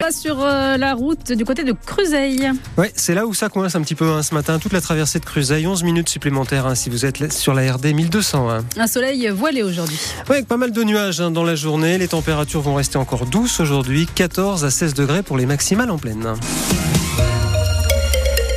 Pas sur euh, la route du côté de Cruzeil. Ouais, c'est là où ça coince un petit peu hein, ce matin. Toute la traversée de Cruzeil, 11 minutes supplémentaires hein, si vous êtes sur la RD 1200. Un soleil voilé aujourd'hui. Ouais, avec pas mal de nuages hein, dans la journée. Les températures vont rester encore douces aujourd'hui, 14 à 16 degrés pour les maximales en pleine.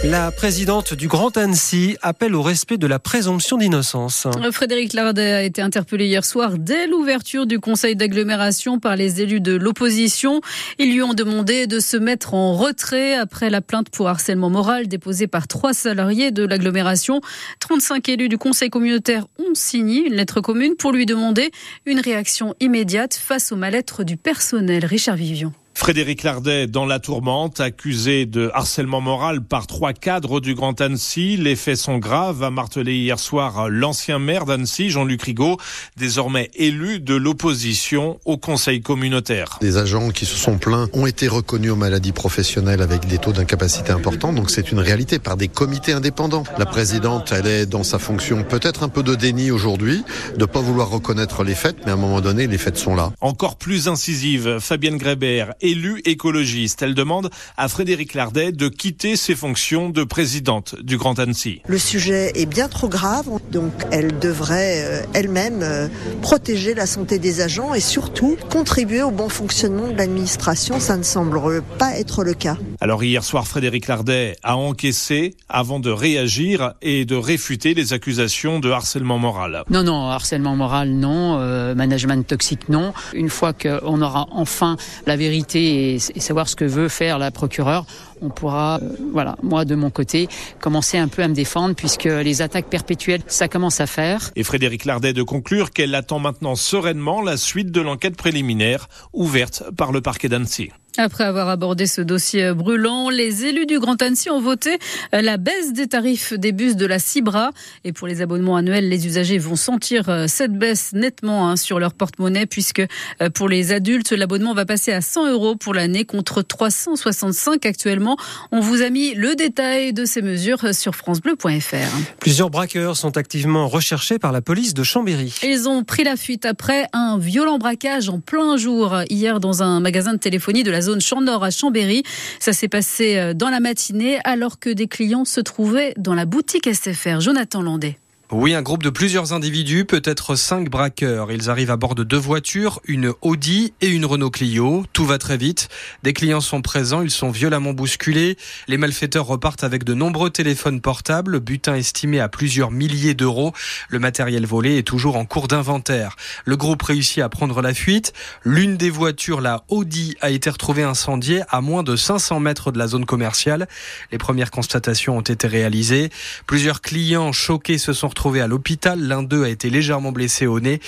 La présidente du Grand Annecy appelle au respect de la présomption d'innocence. Frédéric Lardet a été interpellé hier soir dès l'ouverture du conseil d'agglomération par les élus de l'opposition. Ils lui ont demandé de se mettre en retrait après la plainte pour harcèlement moral déposée par trois salariés de l'agglomération. 35 élus du conseil communautaire ont signé une lettre commune pour lui demander une réaction immédiate face au mal-être du personnel. Richard Vivian. Frédéric Lardet dans la tourmente, accusé de harcèlement moral par trois cadres du Grand Annecy. Les faits sont graves, a martelé hier soir l'ancien maire d'Annecy, Jean-Luc Rigaud, désormais élu de l'opposition au conseil communautaire. Des agents qui se sont plaints ont été reconnus aux maladies professionnelles avec des taux d'incapacité importants, donc c'est une réalité par des comités indépendants. La présidente, elle est dans sa fonction peut-être un peu de déni aujourd'hui, de pas vouloir reconnaître les faits, mais à un moment donné, les faits sont là. Encore plus incisive, Fabienne Grébert, élue écologiste. Elle demande à Frédéric Lardet de quitter ses fonctions de présidente du Grand Annecy. Le sujet est bien trop grave, donc elle devrait euh, elle-même euh, protéger la santé des agents et surtout contribuer au bon fonctionnement de l'administration. Ça ne semble pas être le cas. Alors hier soir, Frédéric Lardet a encaissé avant de réagir et de réfuter les accusations de harcèlement moral. Non, non, harcèlement moral, non. Euh, management toxique, non. Une fois qu'on aura enfin la vérité et, savoir ce que veut faire la procureure, on pourra, euh, voilà, moi de mon côté, commencer un peu à me défendre puisque les attaques perpétuelles, ça commence à faire. Et Frédéric Lardet de conclure qu'elle attend maintenant sereinement la suite de l'enquête préliminaire ouverte par le parquet d'Annecy. Après avoir abordé ce dossier brûlant, les élus du Grand Annecy ont voté la baisse des tarifs des bus de la Cibra. Et pour les abonnements annuels, les usagers vont sentir euh, cette baisse nettement hein, sur leur porte-monnaie, puisque euh, pour les adultes, l'abonnement va passer à 100 euros pour l'année contre 365 actuellement. On vous a mis le détail de ces mesures sur francebleu.fr. Plusieurs braqueurs sont activement recherchés par la police de Chambéry. Ils ont pris la fuite après un violent braquage en plein jour hier dans un magasin de téléphonie de la zone Champ Nord à Chambéry. Ça s'est passé euh, dans la matinée alors que des clients se trouvaient dans la boutique SFR. Jonathan Landais. Oui, un groupe de plusieurs individus, peut-être cinq braqueurs. Ils arrivent à bord de deux voitures, une Audi et une Renault Clio. Tout va très vite. Des clients sont présents, ils sont violemment bousculés. Les malfaiteurs repartent avec de nombreux téléphones portables, butin estimé à plusieurs milliers d'euros. Le matériel volé est toujours en cours d'inventaire. Le groupe réussit à prendre la fuite. L'une des voitures, la Audi, a été retrouvée incendiée à moins de 500 mètres de la zone commerciale. Les premières constatations ont été réalisées. Plusieurs clients choqués se sont retrouvés à l'hôpital. L'un d'eux a été légèrement blessé au nez.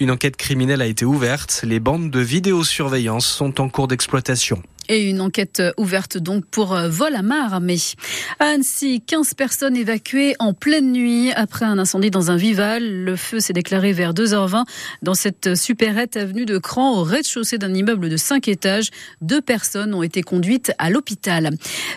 Une enquête criminelle a été ouverte. Les bandes de vidéosurveillance sont en cours d'exploitation. Et une enquête ouverte donc pour euh, vol à main armée. À Annecy, 15 personnes évacuées en pleine nuit après un incendie dans un vival. Le feu s'est déclaré vers 2h20 dans cette supérette avenue de Cran au rez-de-chaussée d'un immeuble de 5 étages. Deux personnes ont été conduites à l'hôpital.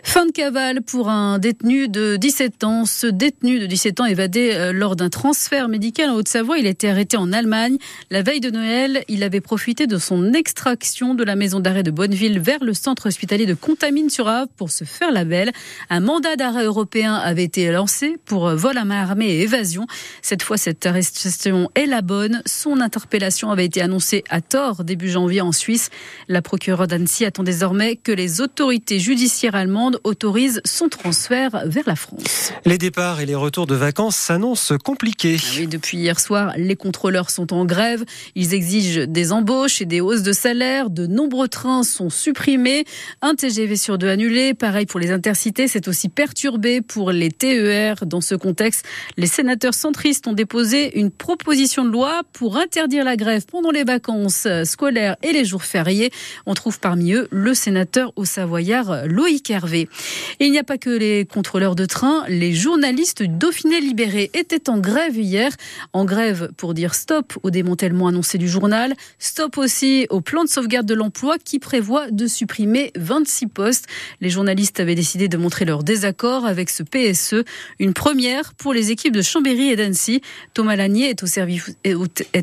Fin de cavale pour un détenu de 17 ans. Ce détenu de 17 ans évadé euh, lors d'un transfert médical en Haute-Savoie. Il a été arrêté en Allemagne. La veille de Noël, il avait profité de son extraction de la maison d'arrêt de Bonneville vers le centre hospitalier de Contamine-sur-Ave pour se faire la belle. Un mandat d'arrêt européen avait été lancé pour vol à main armée et évasion. Cette fois, cette arrestation est la bonne. Son interpellation avait été annoncée à tort début janvier en Suisse. La procureure d'Annecy attend désormais que les autorités judiciaires allemandes autorisent son transfert vers la France. Les départs et les retours de vacances s'annoncent compliqués. Ah oui, depuis hier soir, les contrôleurs sont en grève. Ils exigent des embauches et des hausses de salaire. De nombreux trains sont supprimés. Un TGV sur deux annulé. Pareil pour les intercités. C'est aussi perturbé pour les TER. Dans ce contexte, les sénateurs centristes ont déposé une proposition de loi pour interdire la grève pendant les vacances scolaires et les jours fériés. On trouve parmi eux le sénateur au Savoyard Loïc Hervé. Et il n'y a pas que les contrôleurs de train. Les journalistes du Dauphiné libéré étaient en grève hier. En grève pour dire stop au démantèlement annoncé du journal. Stop aussi au plan de sauvegarde de l'emploi qui prévoit de supprimer 26 postes. Les journalistes avaient décidé de montrer leur désaccord avec ce PSE, une première pour les équipes de Chambéry et d'Annecy. Thomas Lanier est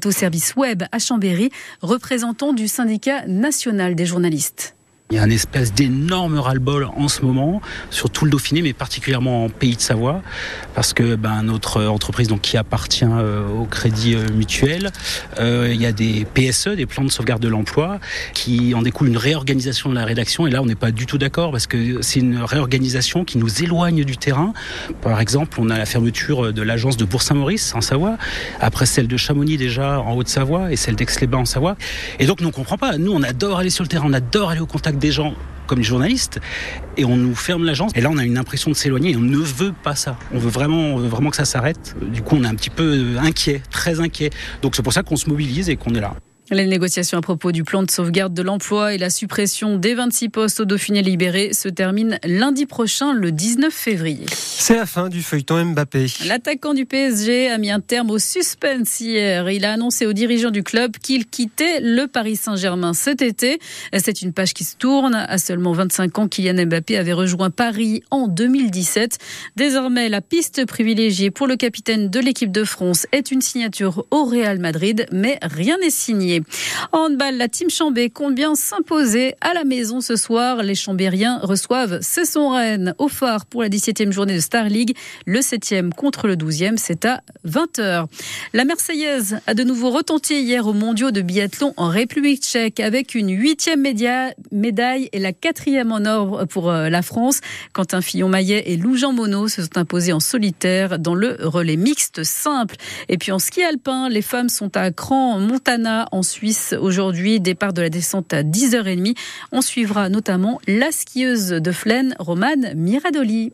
au service web à Chambéry, représentant du syndicat national des journalistes. Il y a un espèce d'énorme ras-le-bol en ce moment sur tout le Dauphiné, mais particulièrement en Pays de Savoie, parce que ben, notre entreprise donc, qui appartient euh, au Crédit euh, Mutuel, euh, il y a des PSE, des plans de sauvegarde de l'emploi, qui en découle une réorganisation de la rédaction. Et là, on n'est pas du tout d'accord parce que c'est une réorganisation qui nous éloigne du terrain. Par exemple, on a la fermeture de l'agence de Bourg-Saint-Maurice en Savoie, après celle de Chamonix déjà en Haute-Savoie et celle d'Aix-les-Bains en Savoie. Et donc, nous, on comprend pas. Nous, on adore aller sur le terrain, on adore aller au contact des gens comme les journalistes et on nous ferme l'agence. Et là, on a une impression de s'éloigner et on ne veut pas ça. On veut vraiment, on veut vraiment que ça s'arrête. Du coup, on est un petit peu inquiet, très inquiet. Donc, c'est pour ça qu'on se mobilise et qu'on est là. Les négociations à propos du plan de sauvegarde de l'emploi et la suppression des 26 postes au Dauphiné libéré se terminent lundi prochain, le 19 février. C'est la fin du feuilleton Mbappé. L'attaquant du PSG a mis un terme au suspense hier. Il a annoncé aux dirigeants du club qu'il quittait le Paris Saint-Germain cet été. C'est une page qui se tourne. À seulement 25 ans, Kylian Mbappé avait rejoint Paris en 2017. Désormais, la piste privilégiée pour le capitaine de l'équipe de France est une signature au Real Madrid, mais rien n'est signé. En handball, la team Chambé compte bien s'imposer à la maison ce soir. Les Chambériens reçoivent son Rennes au phare pour la 17e journée de Star League. Le 7e contre le 12e, c'est à 20h. La Marseillaise a de nouveau retenti hier aux mondiaux de biathlon en République tchèque avec une huitième médaille et la quatrième en or pour euh, la France. Quentin Fillon-Maillet et Lou Jean Monod se sont imposés en solitaire dans le relais mixte simple. Et puis en ski alpin, les femmes sont à Cran, Montana, en Suisse aujourd'hui. Départ de la descente à 10h30. On suivra notamment la skieuse de Flaine, Romane Miradoli.